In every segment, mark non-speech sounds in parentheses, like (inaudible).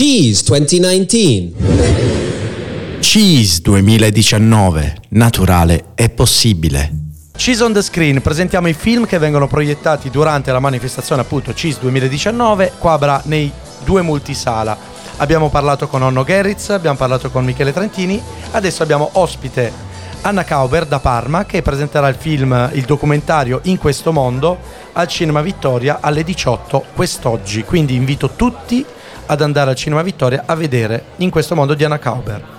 Cheese 2019. Cheese 2019. Naturale è possibile. Cheese on the Screen, presentiamo i film che vengono proiettati durante la manifestazione appunto Cheese 2019 qua a Bra nei due multisala. Abbiamo parlato con Onno Gerritz, abbiamo parlato con Michele Trentini, adesso abbiamo ospite Anna Kauber da Parma che presenterà il film, il documentario In questo mondo al Cinema Vittoria alle 18 quest'oggi. Quindi invito tutti ad andare al Cinema Vittoria a vedere In questo mondo di Anna Kauber.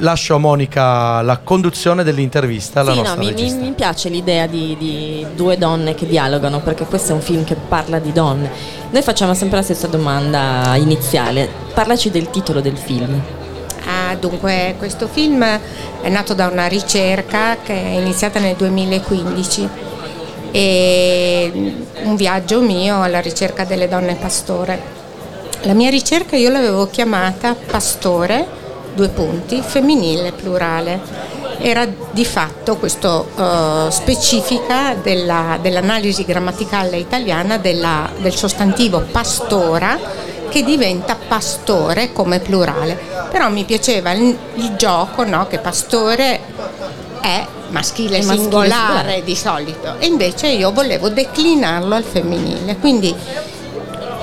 Lascio a Monica la conduzione dell'intervista alla sì, nostra no, mi, mi, regista. mi piace l'idea di, di due donne che dialogano perché questo è un film che parla di donne. Noi facciamo sempre la stessa domanda iniziale. Parlaci del titolo del film. Ah, dunque, questo film è nato da una ricerca che è iniziata nel 2015 e un viaggio mio alla ricerca delle donne pastore. La mia ricerca io l'avevo chiamata pastore, due punti, femminile plurale. Era di fatto questo eh, specifica della- dell'analisi grammaticale italiana della- del sostantivo pastora che diventa pastore come plurale. Però mi piaceva il, il gioco no, che pastore è maschile È singolare singolare. di solito e invece io volevo declinarlo al femminile. Quindi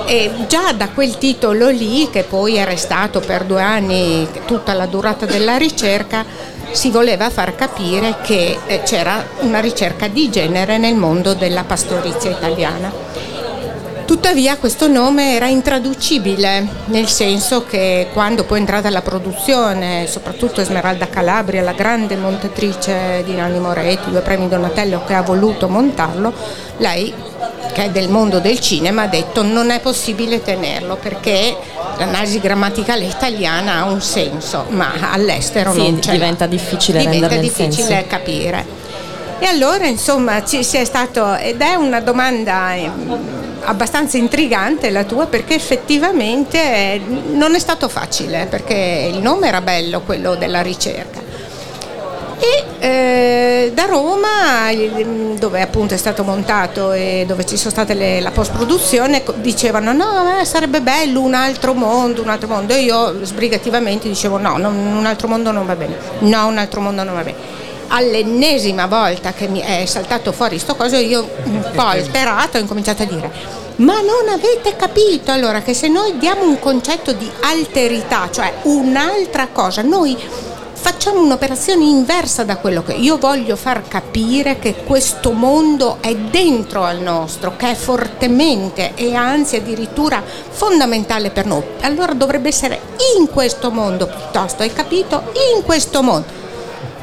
e già da quel titolo lì, che poi è restato per due anni tutta la durata della ricerca, si voleva far capire che eh, c'era una ricerca di genere nel mondo della pastorizia italiana. Tuttavia questo nome era intraducibile, nel senso che quando poi è entrata la produzione, soprattutto Esmeralda Calabria, la grande montatrice di Nanni Moretti, due premi Donatello che ha voluto montarlo, lei che è del mondo del cinema ha detto non è possibile tenerlo perché l'analisi grammaticale italiana ha un senso, ma all'estero Sì, non c'è. diventa difficile diventa difficile capire. E allora insomma ci si è stato, ed è una domanda eh, abbastanza intrigante la tua perché effettivamente eh, non è stato facile perché il nome era bello quello della ricerca. E eh, da Roma, eh, dove appunto è stato montato e dove ci sono state le- la post-produzione, co- dicevano no, eh, sarebbe bello un altro mondo, un altro mondo. E io sbrigativamente dicevo no, non- un altro mondo non va bene, no, un altro mondo non va bene. All'ennesima volta che mi è saltato fuori sto coso, io un po' alterato ho incominciato a dire ma non avete capito allora che se noi diamo un concetto di alterità, cioè un'altra cosa, noi facciamo un'operazione inversa da quello che io voglio far capire che questo mondo è dentro al nostro, che è fortemente e anzi addirittura fondamentale per noi. Allora dovrebbe essere in questo mondo piuttosto, hai capito? In questo mondo.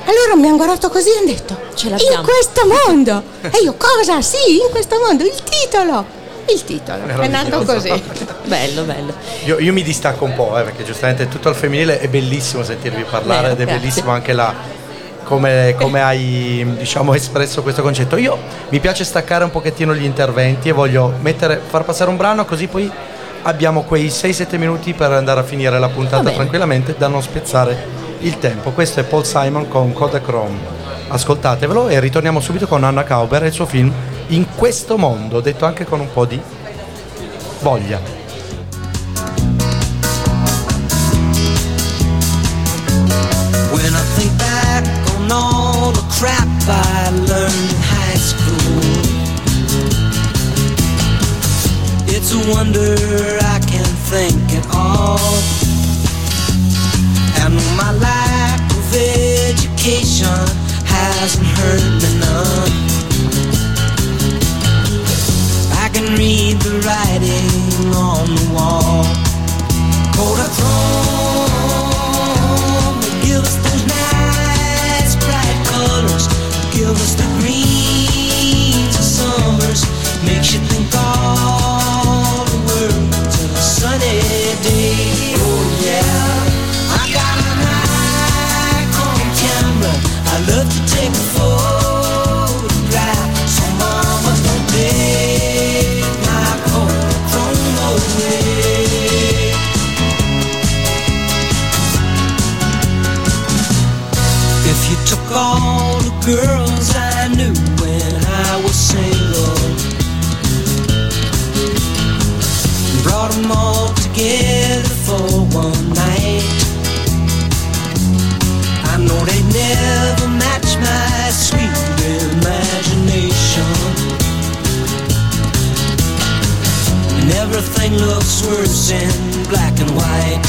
Allora mi hanno guardato così e hanno detto, Ce in l'abbiamo." questo mondo. (laughs) E io cosa? Sì, in questo mondo, il titolo. Il titolo, è nato così. Bello, bello. Io, io mi distacco un po', eh, perché giustamente tutto al femminile è bellissimo sentirvi parlare Vero, ed è grazie. bellissimo anche la, come, come hai diciamo, espresso questo concetto. Io mi piace staccare un pochettino gli interventi e voglio mettere, far passare un brano così poi abbiamo quei 6-7 minuti per andare a finire la puntata tranquillamente da non spezzare il tempo. Questo è Paul Simon con Kodachrome. Ascoltatevelo e ritorniamo subito con Anna Kauber e il suo film In questo mondo, detto anche con un po' di voglia. All the crap I learned in high school, it's a wonder I can think at all. And my lack of education hasn't hurt You took all the girls I knew when I was single, brought them all together for one night. I know they never match my sweet imagination, and everything looks worse in black and white.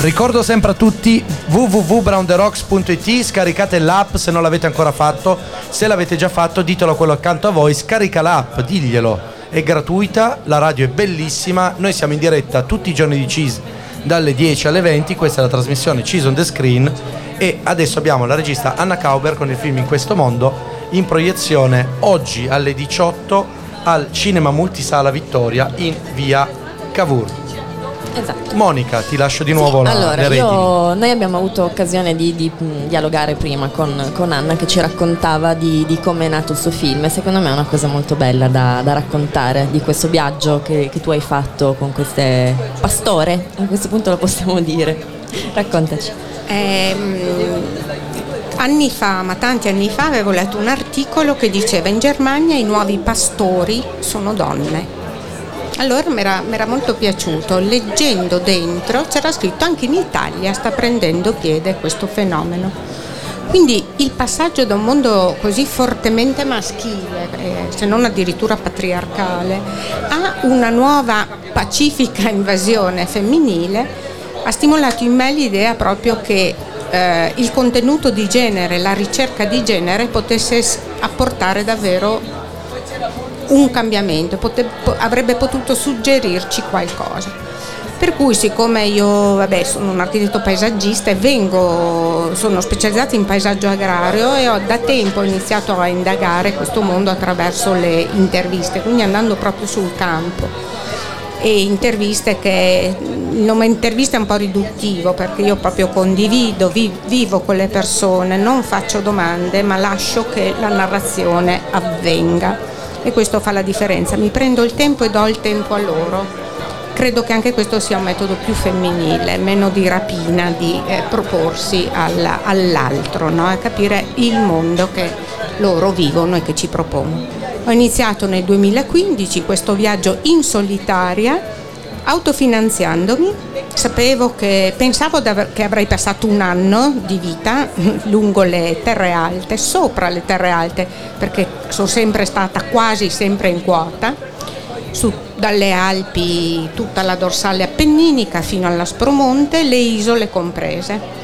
Ricordo sempre a tutti www.brownderocks.it, scaricate l'app se non l'avete ancora fatto, se l'avete già fatto ditelo a quello accanto a voi, scarica l'app, diglielo, è gratuita, la radio è bellissima, noi siamo in diretta tutti i giorni di Cheese dalle 10 alle 20, questa è la trasmissione Cheese on the Screen. E adesso abbiamo la regista Anna Kauber con il film In questo mondo in proiezione oggi alle 18 al Cinema Multisala Vittoria in via Cavour. Esatto. Monica, ti lascio di nuovo la, allora, io- noi abbiamo avuto occasione di, di, mh, dialogare prima con, con Anna che ci raccontava di, di come è nato il suo film e secondo me è una cosa molto bella da, da raccontare di questo viaggio che, che tu hai fatto con queste pastore, a questo punto lo possiamo dire. Raccontaci. Ehm, anni fa, ma tanti anni fa, avevo letto un articolo che diceva in Germania i nuovi pastori sono donne. Allora mi era, molto piaciuto, leggendo dentro c'era scritto anche in Italia sta prendendo piede questo fenomeno. Quindi il passaggio da un mondo così fortemente maschile, eh, se non addirittura patriarcale, a una nuova pacifica invasione femminile ha stimolato in me l'idea proprio che eh, il contenuto di genere, la ricerca di genere potesse apportare davvero un cambiamento, pote- po- avrebbe potuto suggerirci qualcosa. Per cui siccome io vabbè, sono un architetto paesaggista e vengo, sono specializzata in paesaggio agrario e ho da tempo iniziato a indagare questo mondo attraverso le interviste, quindi andando proprio sul campo e interviste che il nome intervista è un po' riduttivo perché io proprio condivido, vi- vivo con le persone, non faccio domande ma lascio che la narrazione avvenga e questo fa la differenza, mi prendo il tempo e do il tempo a loro. Credo che anche questo sia un metodo più femminile, meno di rapina, di eh, proporsi alla- all'altro, no? a capire il mondo che loro vivono e che ci propongono. Ho iniziato nel 2015 questo viaggio in solitaria, autofinanziandomi. Sapevo che pensavo che avrei passato un anno di vita (laughs) lungo le terre alte, sopra le terre alte, perché sono sempre stata quasi sempre in quota, su- dalle Alpi tutta la dorsale appenninica fino all'Aspromonte, le isole comprese.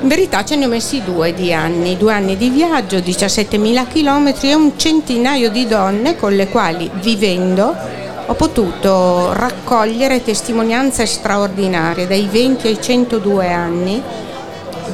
In verità ce ne ho messi due di anni, due anni di viaggio, 17.000 km e un centinaio di donne con le quali vivendo ho potuto raccogliere testimonianze straordinarie dai 20 ai 102 anni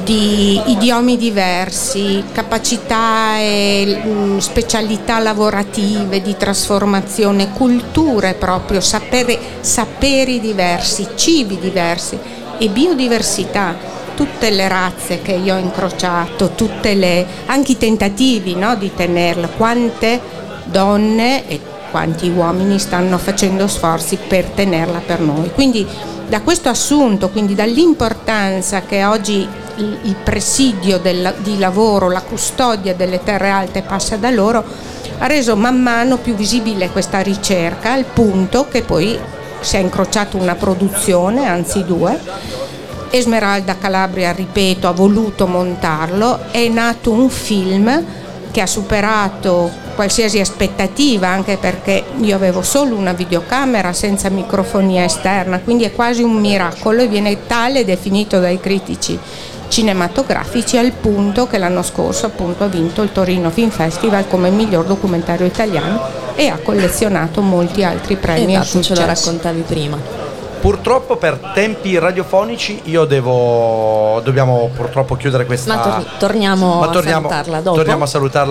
di idiomi diversi, capacità e mm, specialità lavorative di trasformazione, culture proprio, sapere- saperi diversi, cibi diversi e biodiversità. Tutte le razze che io ho incrociato, le- anche i tentativi no, di tenerle, quante donne e quanti uomini stanno facendo sforzi per tenerla per noi. Quindi da questo assunto, quindi dall'importanza che oggi il, presidio del- di lavoro, la custodia delle terre alte passa da loro, ha reso man mano più visibile questa ricerca al punto che poi si è incrociato una produzione, anzi due. Esmeralda Calabria, ripeto, ha voluto montarlo, è nato un film che ha superato qualsiasi aspettativa, anche perché io avevo solo una videocamera senza microfonia esterna, quindi è quasi un miracolo e viene tale definito dai critici cinematografici al punto che l'anno scorso appunto ha vinto il Torino Film Festival come miglior documentario italiano e ha collezionato molti altri premi e Esatto, ce lo raccontavi prima. Purtroppo per tempi radiofonici io devo dobbiamo purtroppo chiudere questa Ma tor- torniamo Ma a torniamo, salutarla dopo. torniamo a salutarla